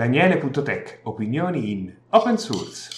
Daniele.tech, opinioni in open source.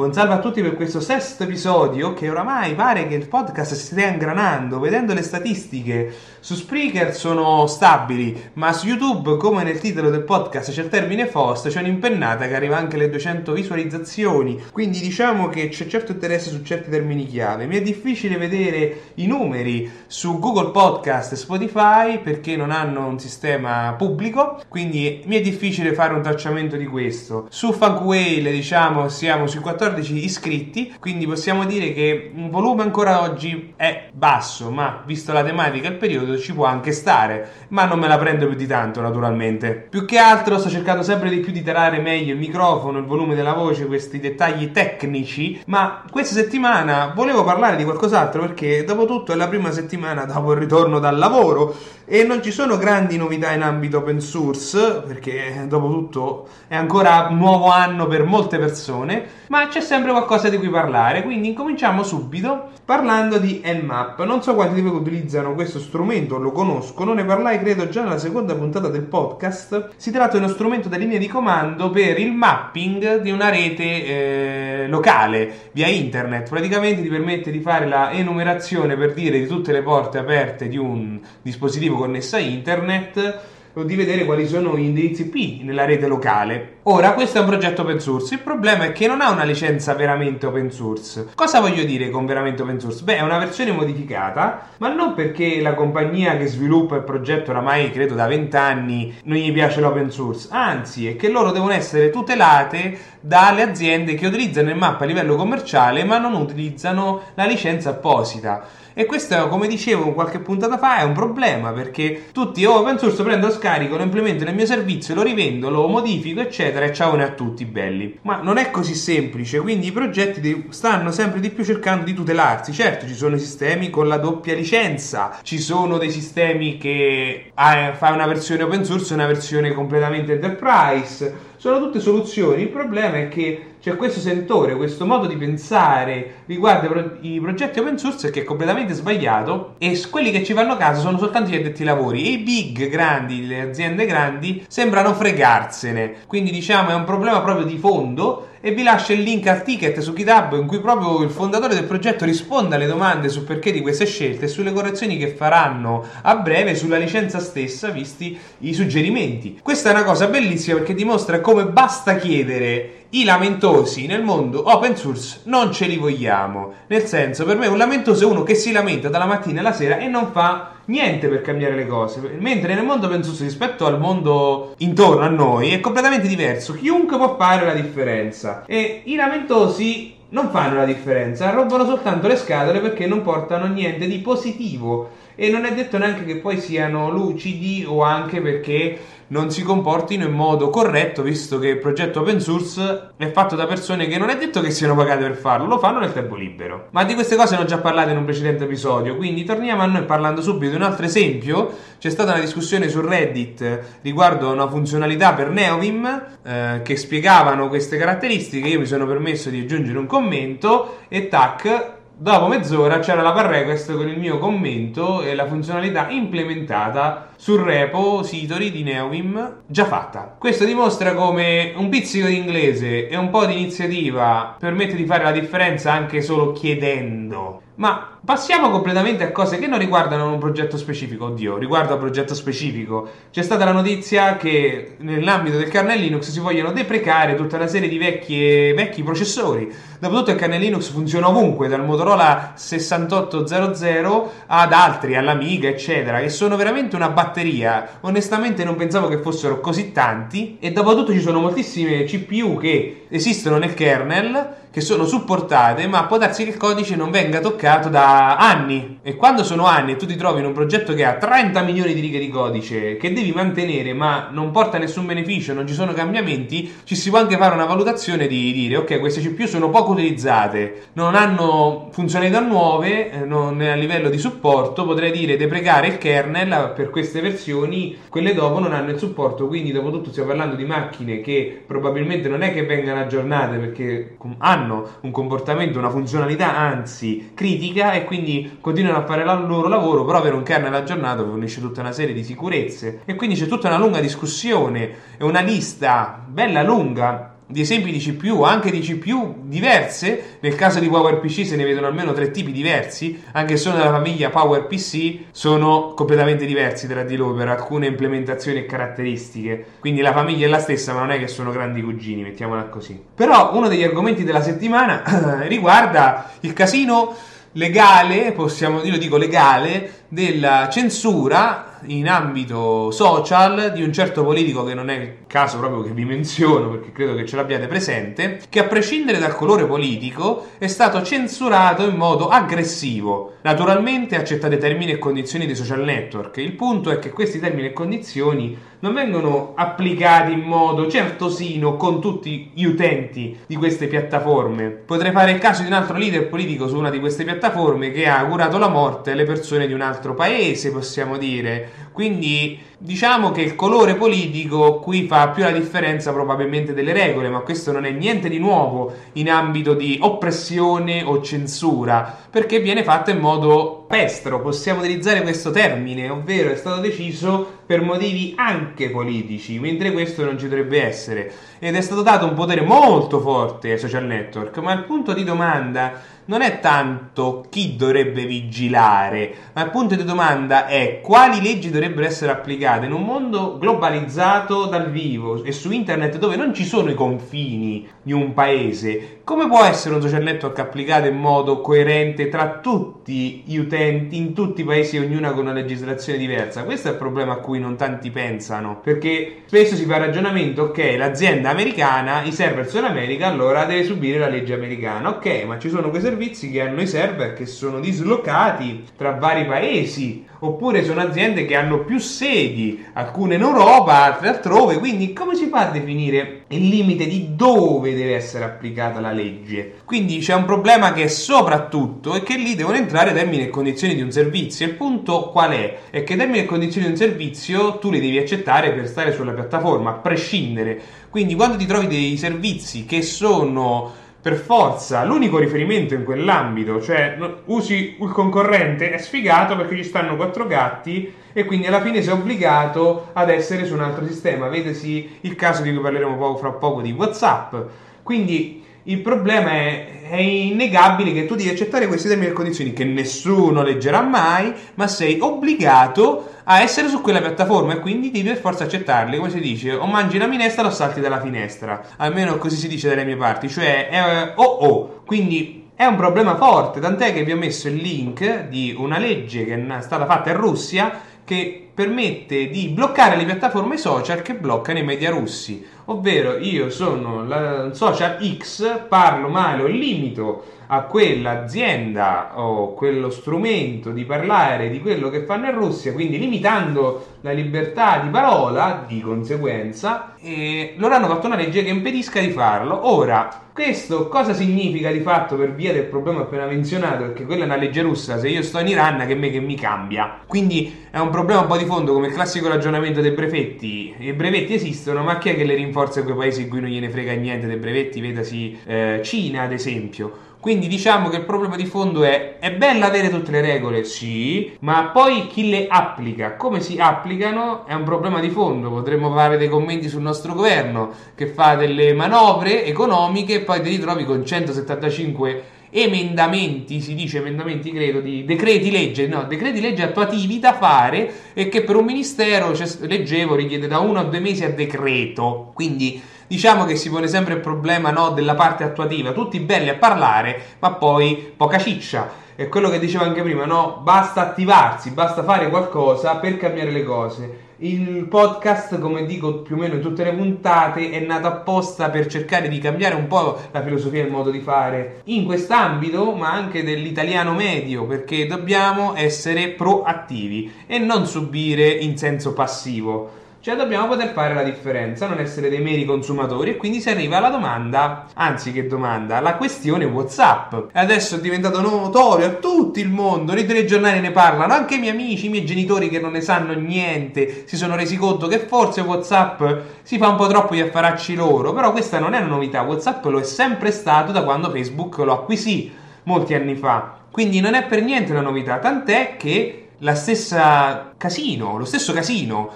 Buon salve a tutti per questo sesto episodio che oramai pare che il podcast si stia ingranando. Vedendo le statistiche su Spreaker sono stabili, ma su YouTube, come nel titolo del podcast c'è il termine FOST, c'è un'impennata che arriva anche alle 200 visualizzazioni. Quindi diciamo che c'è certo interesse su certi termini chiave. Mi è difficile vedere i numeri su Google Podcast e Spotify perché non hanno un sistema pubblico, quindi mi è difficile fare un tracciamento di questo. Su Funk Whale, diciamo, siamo sui 14 14 iscritti, quindi possiamo dire che un volume ancora oggi è basso, ma visto la tematica e il periodo ci può anche stare, ma non me la prendo più di tanto naturalmente. Più che altro sto cercando sempre di più di tarare meglio il microfono, il volume della voce, questi dettagli tecnici, ma questa settimana volevo parlare di qualcos'altro perché dopo tutto è la prima settimana dopo il ritorno dal lavoro e non ci sono grandi novità in ambito open source perché dopo tutto è ancora un nuovo anno per molte persone, ma c'è sempre qualcosa di cui parlare, quindi incominciamo subito parlando di Nmap. Non so quanti di voi utilizzano questo strumento, lo conoscono, ne parlai credo già nella seconda puntata del podcast. Si tratta di uno strumento da linea di comando per il mapping di una rete eh, locale via internet. Praticamente ti permette di fare la enumerazione per dire di tutte le porte aperte di un dispositivo connesso a internet di vedere quali sono gli indirizzi IP nella rete locale. Ora, questo è un progetto open source. Il problema è che non ha una licenza veramente open source. Cosa voglio dire con veramente open source? Beh, è una versione modificata, ma non perché la compagnia che sviluppa il progetto oramai credo da 20 anni non gli piace l'open source, anzi, è che loro devono essere tutelate dalle aziende che utilizzano il mappa a livello commerciale ma non utilizzano la licenza apposita. E questo, come dicevo qualche puntata fa, è un problema perché tutti, oh, open source, prendo lo scarico, lo implemento nel mio servizio, lo rivendo, lo modifico, eccetera, e ciao a tutti belli. Ma non è così semplice, quindi i progetti stanno sempre di più cercando di tutelarsi. Certo, ci sono i sistemi con la doppia licenza, ci sono dei sistemi che ah, fa una versione open source e una versione completamente enterprise sono tutte soluzioni. Il problema è che c'è questo sentore, questo modo di pensare riguardo i progetti open source che è completamente sbagliato e quelli che ci fanno caso sono soltanto gli addetti lavori e i big grandi, le aziende grandi sembrano fregarsene. Quindi diciamo è un problema proprio di fondo e vi lascio il link al ticket su GitHub in cui proprio il fondatore del progetto risponde alle domande sul perché di queste scelte e sulle correzioni che faranno a breve sulla licenza stessa visti i suggerimenti. Questa è una cosa bellissima perché dimostra come basta chiedere i lamentosi nel mondo open source non ce li vogliamo. Nel senso, per me un lamentoso è uno che si lamenta dalla mattina alla sera e non fa niente per cambiare le cose. Mentre nel mondo open source rispetto al mondo intorno a noi è completamente diverso. Chiunque può fare la differenza. E i lamentosi non fanno la differenza, rompano soltanto le scatole perché non portano niente di positivo. E non è detto neanche che poi siano lucidi o anche perché non si comportino in modo corretto, visto che il progetto open source è fatto da persone che non è detto che siano pagate per farlo, lo fanno nel tempo libero. Ma di queste cose ne ho già parlato in un precedente episodio, quindi torniamo a noi parlando subito di un altro esempio. C'è stata una discussione su Reddit riguardo una funzionalità per Neovim eh, che spiegavano queste caratteristiche. Io mi sono permesso di aggiungere un commento e tac Dopo mezz'ora c'era la pull request con il mio commento e la funzionalità implementata sul repo Sitori di Neovim già fatta. Questo dimostra come un pizzico di inglese e un po' di iniziativa permette di fare la differenza anche solo chiedendo. Ma passiamo completamente a cose che non riguardano un progetto specifico. Oddio, riguardo a un progetto specifico. C'è stata la notizia che nell'ambito del kernel Linux si vogliono deprecare tutta una serie di vecchie, vecchi processori. Dopotutto il kernel Linux funziona ovunque, dal Motorola 6800 ad altri, all'Amiga, eccetera, che sono veramente una batteria. Onestamente non pensavo che fossero così tanti. E dopotutto ci sono moltissime CPU che esistono nel kernel, che sono supportate, ma può darsi che il codice non venga toccato pagato anni e quando sono anni e tu ti trovi in un progetto che ha 30 milioni di righe di codice che devi mantenere ma non porta nessun beneficio, non ci sono cambiamenti, ci si può anche fare una valutazione di dire ok queste CPU sono poco utilizzate, non hanno funzionalità nuove, eh, non a livello di supporto, potrei dire deprecare il kernel per queste versioni, quelle dopo non hanno il supporto, quindi dopo tutto stiamo parlando di macchine che probabilmente non è che vengano aggiornate perché hanno un comportamento, una funzionalità anzi critica e quindi continuano a fare il loro lavoro, però avere un kernel aggiornato fornisce tutta una serie di sicurezze e quindi c'è tutta una lunga discussione e una lista bella lunga di esempi di CPU, anche di CPU diverse. Nel caso di PowerPC se ne vedono almeno tre tipi diversi, anche se sono della famiglia PowerPC, sono completamente diversi tra di loro per alcune implementazioni e caratteristiche. Quindi la famiglia è la stessa, ma non è che sono grandi cugini, mettiamola così. Però uno degli argomenti della settimana riguarda il casino legale, possiamo dire, dico legale, della censura in ambito social di un certo politico che non è il caso proprio che vi menziono perché credo che ce l'abbiate presente, che a prescindere dal colore politico è stato censurato in modo aggressivo. Naturalmente accettate termini e condizioni dei social network. Il punto è che questi termini e condizioni non vengono applicati in modo certosino con tutti gli utenti di queste piattaforme. Potrei fare il caso di un altro leader politico su una di queste piattaforme che ha augurato la morte alle persone di un altro paese, possiamo dire. Quindi diciamo che il colore politico qui fa più la differenza probabilmente delle regole, ma questo non è niente di nuovo in ambito di oppressione o censura, perché viene fatto in modo pestro, possiamo utilizzare questo termine, ovvero è stato deciso per motivi anche politici, mentre questo non ci dovrebbe essere. Ed è stato dato un potere molto forte ai social network, ma il punto di domanda non è tanto chi dovrebbe vigilare, ma il punto di domanda è quali leggi dovrebbero essere applicate in un mondo globalizzato dal vivo e su internet dove non ci sono i confini di un paese. Come può essere un social network applicato in modo coerente tra tutti gli utenti in tutti i paesi, ognuna con una legislazione diversa? Questo è il problema a cui non tanti pensano, perché spesso si fa il ragionamento, ok, l'azienda americana, i server sono in America, allora deve subire la legge americana. Ok, ma ci sono quei servizi che hanno i server che sono dislocati tra vari paesi, oppure sono aziende che hanno più sedi, alcune in Europa, altre altrove, quindi come si fa a definire il limite di dove deve essere applicata la legge? Quindi c'è un problema che soprattutto è che lì devono entrare termini e condizioni di un servizio. Il punto qual è? È che termini e condizioni di un servizio tu li devi accettare per stare sulla piattaforma, a prescindere. Quindi quando ti trovi dei servizi che sono per forza l'unico riferimento in quell'ambito, cioè usi il concorrente, è sfigato perché ci stanno quattro gatti e quindi alla fine sei obbligato ad essere su un altro sistema. Vedesi il caso di cui parleremo poco, fra poco di WhatsApp. Quindi il problema è, è innegabile che tu devi accettare questi termini e condizioni che nessuno leggerà mai, ma sei obbligato a essere su quella piattaforma e quindi devi per forza accettarli. Come si dice, o mangi la minestra o salti dalla finestra. Almeno così si dice dalle mie parti, cioè è oh oh. Quindi è un problema forte, tant'è che vi ho messo il link di una legge che è stata fatta in Russia che permette di bloccare le piattaforme social che bloccano i media russi. Ovvero io sono la social X, parlo male o limito a quell'azienda o quello strumento di parlare di quello che fanno in Russia, quindi limitando la libertà di parola di conseguenza, e loro hanno fatto una legge che impedisca di farlo. Ora, questo cosa significa di fatto per via del problema appena menzionato? Perché quella è una legge russa, se io sto in Iran che me che mi cambia. Quindi è un problema un po' di fondo come il classico ragionamento dei brevetti. I brevetti esistono, ma chi è che le rinforza in quei paesi in cui non gliene frega niente dei brevetti? Vedasi eh, Cina ad esempio quindi diciamo che il problema di fondo è: è bello avere tutte le regole, sì, ma poi chi le applica, come si applicano, è un problema di fondo. Potremmo fare dei commenti sul nostro governo che fa delle manovre economiche e poi ti ritrovi con 175 emendamenti, si dice emendamenti credo, di decreti legge, no, decreti legge attuativi da fare e che per un ministero, cioè, leggevo, richiede da uno a due mesi a decreto. Quindi diciamo che si pone sempre il problema no, della parte attuativa, tutti belli a parlare, ma poi poca ciccia. È quello che dicevo anche prima, no? Basta attivarsi, basta fare qualcosa per cambiare le cose. Il podcast, come dico più o meno in tutte le puntate, è nato apposta per cercare di cambiare un po' la filosofia e il modo di fare in quest'ambito, ma anche dell'italiano medio, perché dobbiamo essere proattivi e non subire in senso passivo. Cioè dobbiamo poter fare la differenza, non essere dei meri consumatori e quindi si arriva alla domanda, anzi che domanda, la questione Whatsapp. Adesso è diventato notorio a tutto il mondo, nei telegiornali ne parlano, anche i miei amici, i miei genitori che non ne sanno niente, si sono resi conto che forse Whatsapp si fa un po' troppo gli affaracci loro, però questa non è una novità, Whatsapp lo è sempre stato da quando Facebook lo acquisì molti anni fa. Quindi non è per niente una novità, tant'è che la stessa casino, lo stesso casino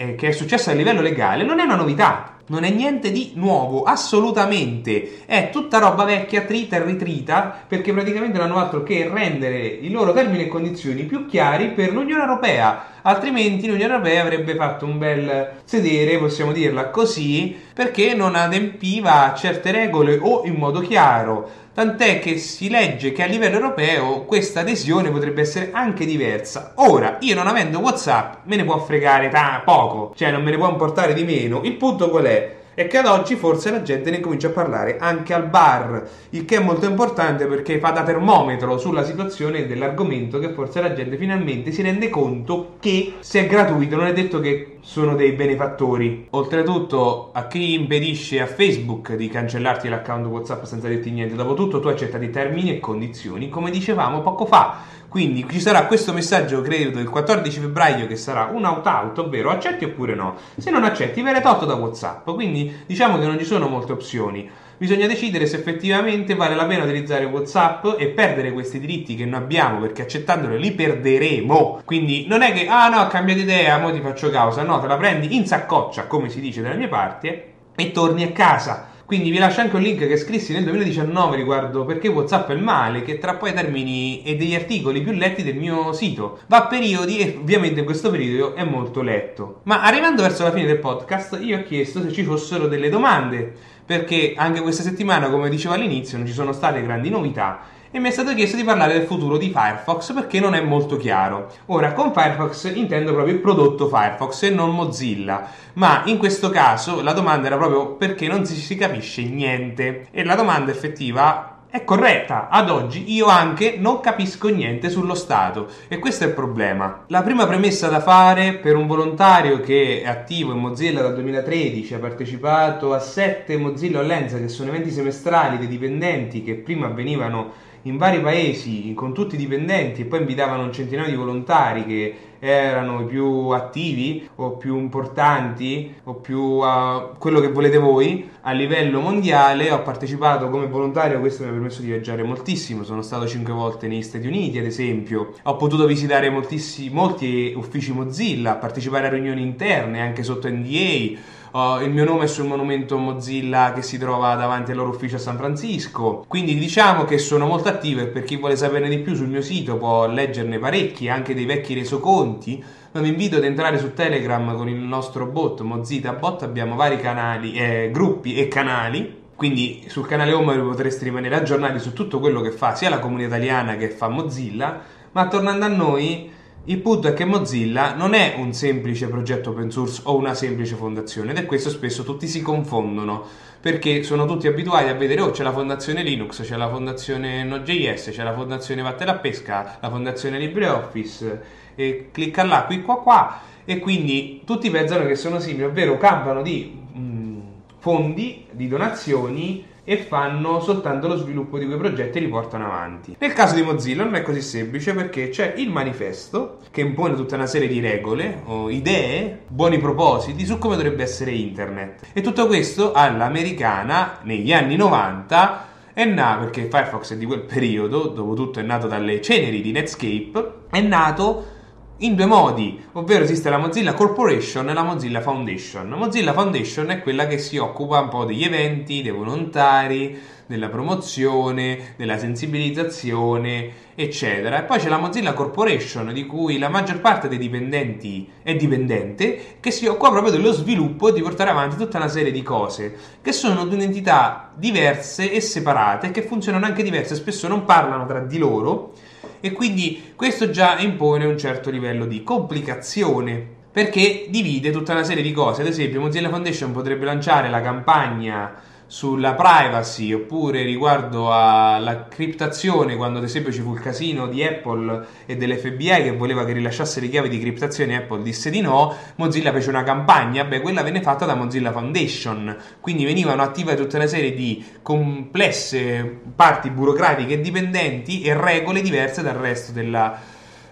eh, che è successo a livello legale non è una novità. Non è niente di nuovo, assolutamente. È tutta roba vecchia, trita e ritrita, perché praticamente non hanno altro che rendere i loro termini e condizioni più chiari per l'Unione Europea. Altrimenti l'Unione Europea avrebbe fatto un bel sedere, possiamo dirla così, perché non adempiva a certe regole o in modo chiaro tant'è che si legge che a livello europeo questa adesione potrebbe essere anche diversa. Ora, io non avendo WhatsApp me ne può fregare ta- poco, cioè non me ne può importare di meno. Il punto qual è? E che ad oggi forse la gente ne comincia a parlare anche al bar, il che è molto importante perché fa da termometro sulla situazione dell'argomento che forse la gente finalmente si rende conto che se è gratuito. Non è detto che sono dei benefattori. Oltretutto a chi impedisce a Facebook di cancellarti l'account WhatsApp senza dirti niente, dopotutto tu accettati termini e condizioni come dicevamo poco fa quindi ci sarà questo messaggio, credo, il 14 febbraio che sarà un out-out, ovvero accetti oppure no. Se non accetti, verrai tolto da WhatsApp. Quindi diciamo che non ci sono molte opzioni. Bisogna decidere se effettivamente vale la pena utilizzare WhatsApp e perdere questi diritti che noi abbiamo, perché accettandoli li perderemo. Quindi non è che, ah no, ho cambiato idea, mo ti faccio causa. No, te la prendi in saccoccia, come si dice dalle mie parti, e torni a casa quindi vi lascio anche un link che scrissi nel 2019 riguardo perché WhatsApp è il male, che tra poi termini e degli articoli più letti del mio sito. Va a periodi e ovviamente in questo periodo è molto letto. Ma arrivando verso la fine del podcast, io ho chiesto se ci fossero delle domande, perché anche questa settimana, come dicevo all'inizio, non ci sono state grandi novità e mi è stato chiesto di parlare del futuro di Firefox perché non è molto chiaro. Ora, con Firefox intendo proprio il prodotto Firefox e non Mozilla, ma in questo caso la domanda era proprio perché non si capisce niente e la domanda effettiva è corretta. Ad oggi io anche non capisco niente sullo Stato e questo è il problema. La prima premessa da fare per un volontario che è attivo in Mozilla dal 2013, ha partecipato a sette Mozilla Allenza che sono eventi semestrali dei dipendenti che prima avvenivano in vari paesi con tutti i dipendenti e poi invitavano un centinaio di volontari che erano i più attivi o più importanti o più uh, quello che volete voi a livello mondiale. Ho partecipato come volontario questo mi ha permesso di viaggiare moltissimo. Sono stato cinque volte negli Stati Uniti ad esempio. Ho potuto visitare molti uffici Mozilla partecipare a riunioni interne anche sotto NDA Uh, il mio nome è sul monumento Mozilla che si trova davanti al loro ufficio a San Francisco. Quindi diciamo che sono molto attivo e per chi vuole saperne di più sul mio sito può leggerne parecchi, anche dei vecchi resoconti. Ma vi invito ad entrare su Telegram con il nostro bot Mozilla Bot, abbiamo vari canali, eh, gruppi e canali. Quindi sul canale Home potreste rimanere aggiornati su tutto quello che fa sia la comunità italiana che fa Mozilla. Ma tornando a noi, il punto è che Mozilla non è un semplice progetto open source o una semplice fondazione ed è questo spesso tutti si confondono perché sono tutti abituati a vedere oh c'è la fondazione Linux, c'è la fondazione Node.js, c'è la fondazione Vatte la Pesca, la fondazione LibreOffice e clicca là, qui qua qua e quindi tutti pensano che sono simili, ovvero campano di mh, mm, fondi, di donazioni e fanno soltanto lo sviluppo di quei progetti e li portano avanti. Nel caso di Mozilla non è così semplice perché c'è il manifesto che impone tutta una serie di regole o idee, buoni propositi su come dovrebbe essere internet. E tutto questo all'americana negli anni 90 è nato perché Firefox è di quel periodo, dopo tutto è nato dalle ceneri di Netscape, è nato in due modi, ovvero esiste la Mozilla Corporation e la Mozilla Foundation. La Mozilla Foundation è quella che si occupa un po' degli eventi, dei volontari, della promozione, della sensibilizzazione, eccetera. E poi c'è la Mozilla Corporation, di cui la maggior parte dei dipendenti è dipendente, che si occupa proprio dello sviluppo e di portare avanti tutta una serie di cose che sono di un'entità diverse e separate, che funzionano anche diverse, spesso non parlano tra di loro e quindi questo già impone un certo livello di complicazione perché divide tutta una serie di cose. Ad esempio, Mozilla Foundation potrebbe lanciare la campagna sulla privacy oppure riguardo alla criptazione quando ad esempio ci fu il casino di Apple e dell'FBI che voleva che rilasciasse le chiavi di criptazione Apple disse di no Mozilla fece una campagna. Beh quella venne fatta da Mozilla Foundation. Quindi venivano attive tutta una serie di complesse parti burocratiche e dipendenti e regole diverse dal resto della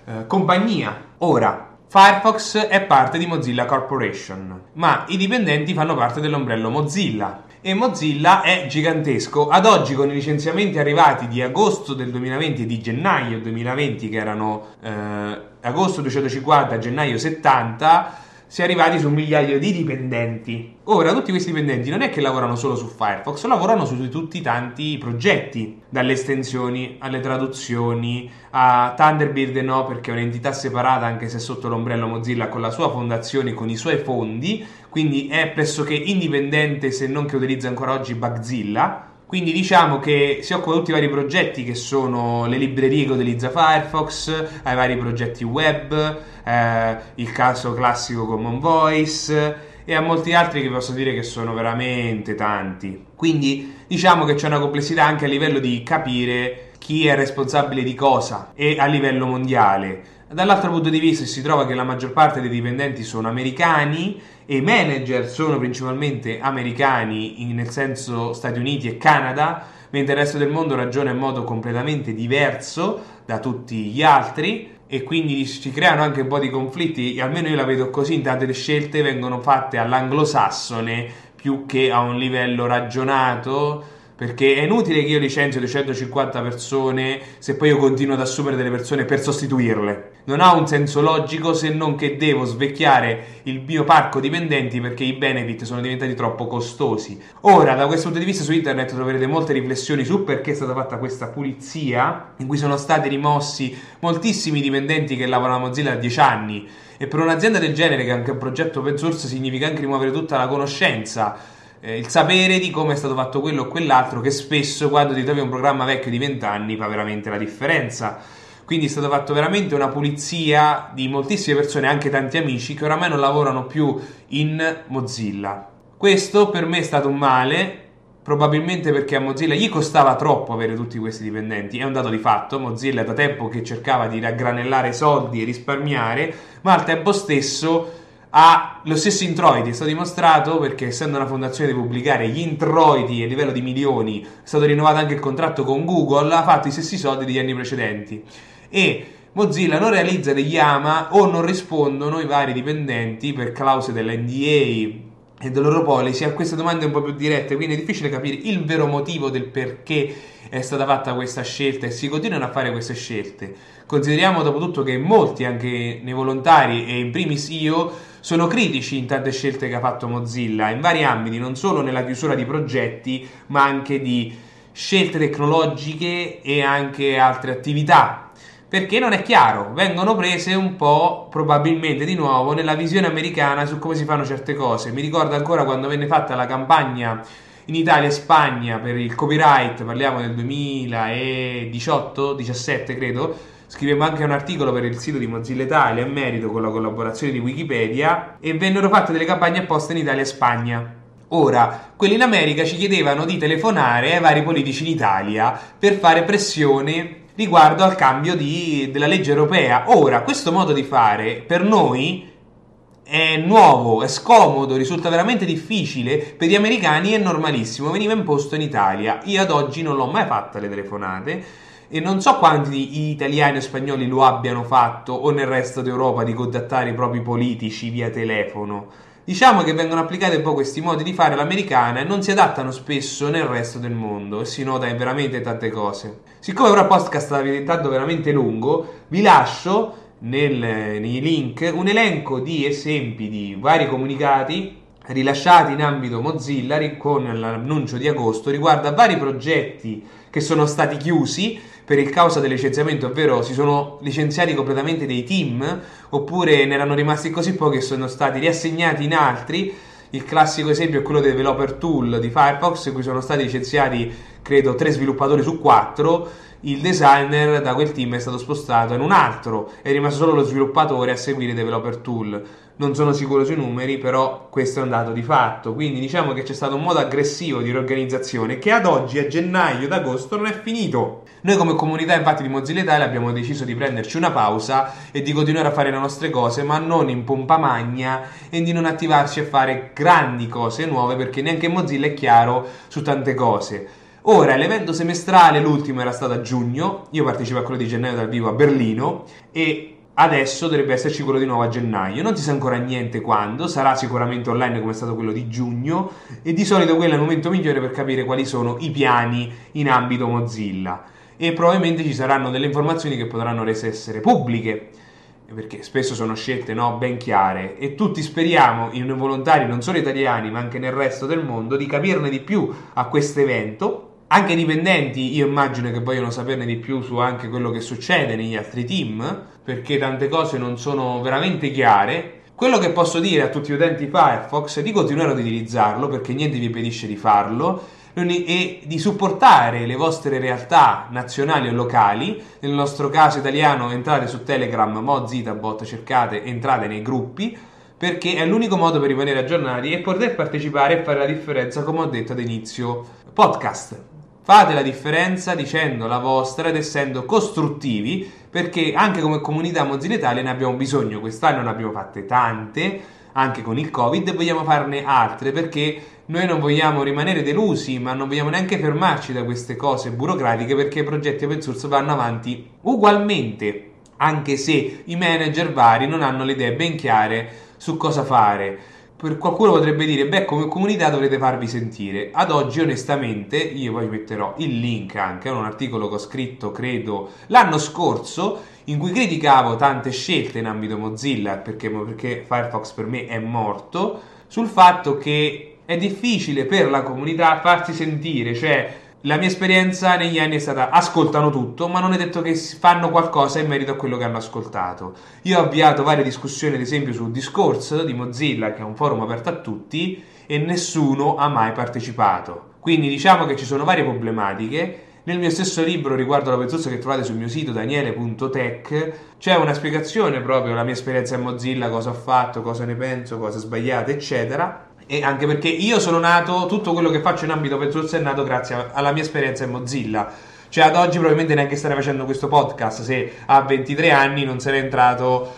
eh, compagnia. Ora Firefox è parte di Mozilla Corporation, ma i dipendenti fanno parte dell'ombrello Mozilla e Mozilla è gigantesco. Ad oggi con i licenziamenti arrivati di agosto del 2020 e di gennaio 2020 che erano eh, agosto 250, gennaio 70 si è arrivati su un migliaio di dipendenti. Ora, tutti questi dipendenti non è che lavorano solo su Firefox, lavorano su tutti i tanti progetti, dalle estensioni alle traduzioni, a Thunderbird no, perché è un'entità separata anche se sotto l'ombrello Mozilla con la sua fondazione, con i suoi fondi, quindi è pressoché indipendente se non che utilizza ancora oggi Bugzilla. Quindi diciamo che si occupa di tutti i vari progetti che sono le librerie che utilizza Firefox, ai vari progetti web, eh, il caso classico Common Voice e a molti altri che posso dire che sono veramente tanti. Quindi diciamo che c'è una complessità anche a livello di capire chi è responsabile di cosa e a livello mondiale. Dall'altro punto di vista si trova che la maggior parte dei dipendenti sono americani e i manager sono principalmente americani, nel senso Stati Uniti e Canada, mentre il resto del mondo ragiona in modo completamente diverso da tutti gli altri e quindi si creano anche un po' di conflitti, almeno io la vedo così, intanto le scelte vengono fatte all'anglosassone più che a un livello ragionato perché è inutile che io licenzio 250 persone se poi io continuo ad assumere delle persone per sostituirle. Non ha un senso logico se non che devo svecchiare il mio parco dipendenti perché i benefit sono diventati troppo costosi. Ora, da questo punto di vista su internet troverete molte riflessioni su perché è stata fatta questa pulizia in cui sono stati rimossi moltissimi dipendenti che lavorano a Mozilla da 10 anni e per un'azienda del genere che è anche un progetto open source significa anche rimuovere tutta la conoscenza eh, il sapere di come è stato fatto quello o quell'altro, che spesso quando ti trovi un programma vecchio di 20 anni fa veramente la differenza. Quindi è stato fatto veramente una pulizia di moltissime persone, anche tanti amici, che oramai non lavorano più in Mozilla. Questo per me è stato un male, probabilmente perché a Mozilla gli costava troppo avere tutti questi dipendenti, è un dato di fatto, Mozilla da tempo che cercava di raggranellare soldi e risparmiare, ma al tempo stesso ha lo stesso introiti, è stato dimostrato perché essendo una fondazione di pubblicare gli introiti a livello di milioni, è stato rinnovato anche il contratto con Google, ha fatto i stessi soldi degli anni precedenti. E Mozilla non realizza degli AMA o non rispondono i vari dipendenti per clause dell'NDA e delle loro policy a queste domande un po' più dirette, quindi è difficile capire il vero motivo del perché è stata fatta questa scelta e si continuano a fare queste scelte. Consideriamo dopo tutto che molti, anche nei volontari e in primis io, sono critici in tante scelte che ha fatto Mozilla in vari ambiti, non solo nella chiusura di progetti, ma anche di scelte tecnologiche e anche altre attività. Perché non è chiaro, vengono prese un po' probabilmente di nuovo nella visione americana su come si fanno certe cose. Mi ricordo ancora quando venne fatta la campagna in Italia e Spagna per il copyright, parliamo del 2018-17 credo Scrivemmo anche un articolo per il sito di Mozilla Italia in merito con la collaborazione di Wikipedia e vennero fatte delle campagne apposta in Italia e Spagna. Ora, quelli in America ci chiedevano di telefonare ai vari politici in Italia per fare pressione riguardo al cambio di, della legge europea. Ora, questo modo di fare per noi è nuovo, è scomodo, risulta veramente difficile, per gli americani è normalissimo, veniva imposto in Italia. Io ad oggi non l'ho mai fatta le telefonate e non so quanti italiani o spagnoli lo abbiano fatto o nel resto d'Europa di contattare i propri politici via telefono. Diciamo che vengono applicati un po' questi modi di fare all'americana e non si adattano spesso nel resto del mondo e si nota in veramente tante cose. Siccome ora il podcast sta diventando veramente lungo, vi lascio nel, nei link un elenco di esempi di vari comunicati rilasciati in ambito Mozilla con l'annuncio di agosto riguarda vari progetti che sono stati chiusi per il causa del licenziamento, ovvero si sono licenziati completamente dei team oppure ne erano rimasti così pochi che sono stati riassegnati in altri. Il classico esempio è quello del developer tool di Firefox, in cui sono stati licenziati credo tre sviluppatori su quattro il designer da quel team è stato spostato in un altro, è rimasto solo lo sviluppatore a seguire i developer tool. Non sono sicuro sui numeri, però questo è un dato di fatto. Quindi diciamo che c'è stato un modo aggressivo di riorganizzazione che ad oggi, a gennaio ed agosto, non è finito. Noi come comunità infatti di Mozilla Italia abbiamo deciso di prenderci una pausa e di continuare a fare le nostre cose, ma non in pompa magna e di non attivarci a fare grandi cose nuove perché neanche Mozilla è chiaro su tante cose. Ora, l'evento semestrale, l'ultimo era stato a giugno, io partecipo a quello di gennaio dal vivo a Berlino e adesso dovrebbe esserci quello di nuovo a gennaio. Non si sa ancora niente quando, sarà sicuramente online come è stato quello di giugno e di solito quello è il momento migliore per capire quali sono i piani in ambito Mozilla. E probabilmente ci saranno delle informazioni che potranno essere pubbliche perché spesso sono scelte no, ben chiare. E tutti speriamo, i volontari non solo italiani ma anche nel resto del mondo, di capirne di più a questo evento anche i dipendenti io immagino che vogliono saperne di più su anche quello che succede negli altri team, perché tante cose non sono veramente chiare. Quello che posso dire a tutti gli utenti Firefox è di continuare ad utilizzarlo perché niente vi impedisce di farlo e di supportare le vostre realtà nazionali o locali. Nel nostro caso italiano entrate su Telegram, Mozitabot, cercate, entrate nei gruppi perché è l'unico modo per rimanere aggiornati e poter partecipare e fare la differenza come ho detto ad inizio podcast. Fate la differenza dicendo la vostra ed essendo costruttivi, perché anche come comunità Mozilla Italia ne abbiamo bisogno. Quest'anno ne abbiamo fatte tante, anche con il Covid, e vogliamo farne altre perché noi non vogliamo rimanere delusi, ma non vogliamo neanche fermarci da queste cose burocratiche perché i progetti open source vanno avanti ugualmente, anche se i manager vari non hanno le idee ben chiare su cosa fare per qualcuno potrebbe dire, beh, come comunità dovrete farvi sentire. Ad oggi, onestamente, io poi metterò il link anche a un articolo che ho scritto, credo, l'anno scorso, in cui criticavo tante scelte in ambito Mozilla, perché, perché Firefox per me è morto, sul fatto che è difficile per la comunità farsi sentire, cioè la mia esperienza negli anni è stata ascoltano tutto, ma non è detto che fanno qualcosa in merito a quello che hanno ascoltato. Io ho avviato varie discussioni, ad esempio, su Discourse di Mozilla, che è un forum aperto a tutti, e nessuno ha mai partecipato. Quindi diciamo che ci sono varie problematiche. Nel mio stesso libro riguardo l'open source che trovate sul mio sito daniele.tech c'è una spiegazione proprio della mia esperienza in Mozilla, cosa ho fatto, cosa ne penso, cosa sbagliate, eccetera e anche perché io sono nato, tutto quello che faccio in ambito open source è nato grazie alla mia esperienza in Mozilla. Cioè ad oggi probabilmente neanche starei facendo questo podcast se a 23 anni non sarei entrato,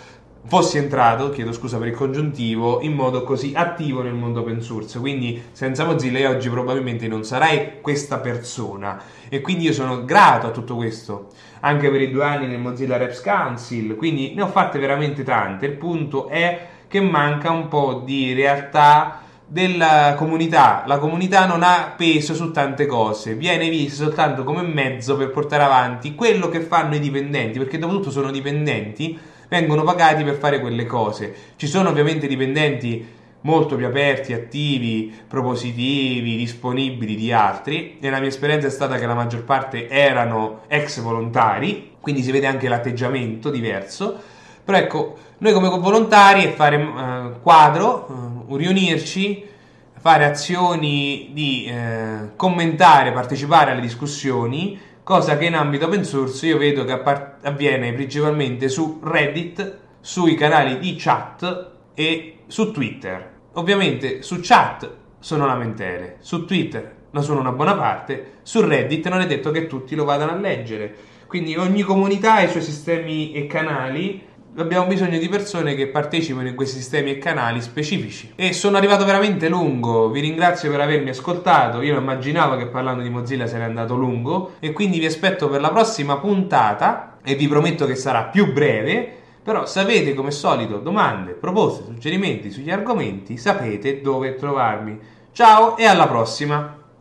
fossi entrato, chiedo scusa per il congiuntivo, in modo così attivo nel mondo open source. Quindi senza Mozilla io oggi probabilmente non sarei questa persona. E quindi io sono grato a tutto questo, anche per i due anni nel Mozilla Reps Council, quindi ne ho fatte veramente tante. Il punto è che manca un po' di realtà della comunità. La comunità non ha peso su tante cose, viene vista soltanto come mezzo per portare avanti quello che fanno i dipendenti, perché dopo tutto sono dipendenti, vengono pagati per fare quelle cose. Ci sono ovviamente dipendenti molto più aperti, attivi, propositivi, disponibili di altri e la mia esperienza è stata che la maggior parte erano ex volontari, quindi si vede anche l'atteggiamento diverso. Però ecco, noi come volontari e fare uh, quadro uh, riunirci, fare azioni di eh, commentare, partecipare alle discussioni, cosa che in ambito open source io vedo che appart- avviene principalmente su Reddit, sui canali di chat e su Twitter. Ovviamente su chat sono lamentele, su Twitter ne sono una buona parte, su Reddit non è detto che tutti lo vadano a leggere. Quindi ogni comunità ha i suoi sistemi e canali abbiamo bisogno di persone che partecipino in questi sistemi e canali specifici. E sono arrivato veramente lungo, vi ringrazio per avermi ascoltato, io immaginavo che parlando di Mozilla sarei andato lungo e quindi vi aspetto per la prossima puntata e vi prometto che sarà più breve. Però se avete come solito domande, proposte, suggerimenti sugli argomenti, sapete dove trovarmi. Ciao e alla prossima!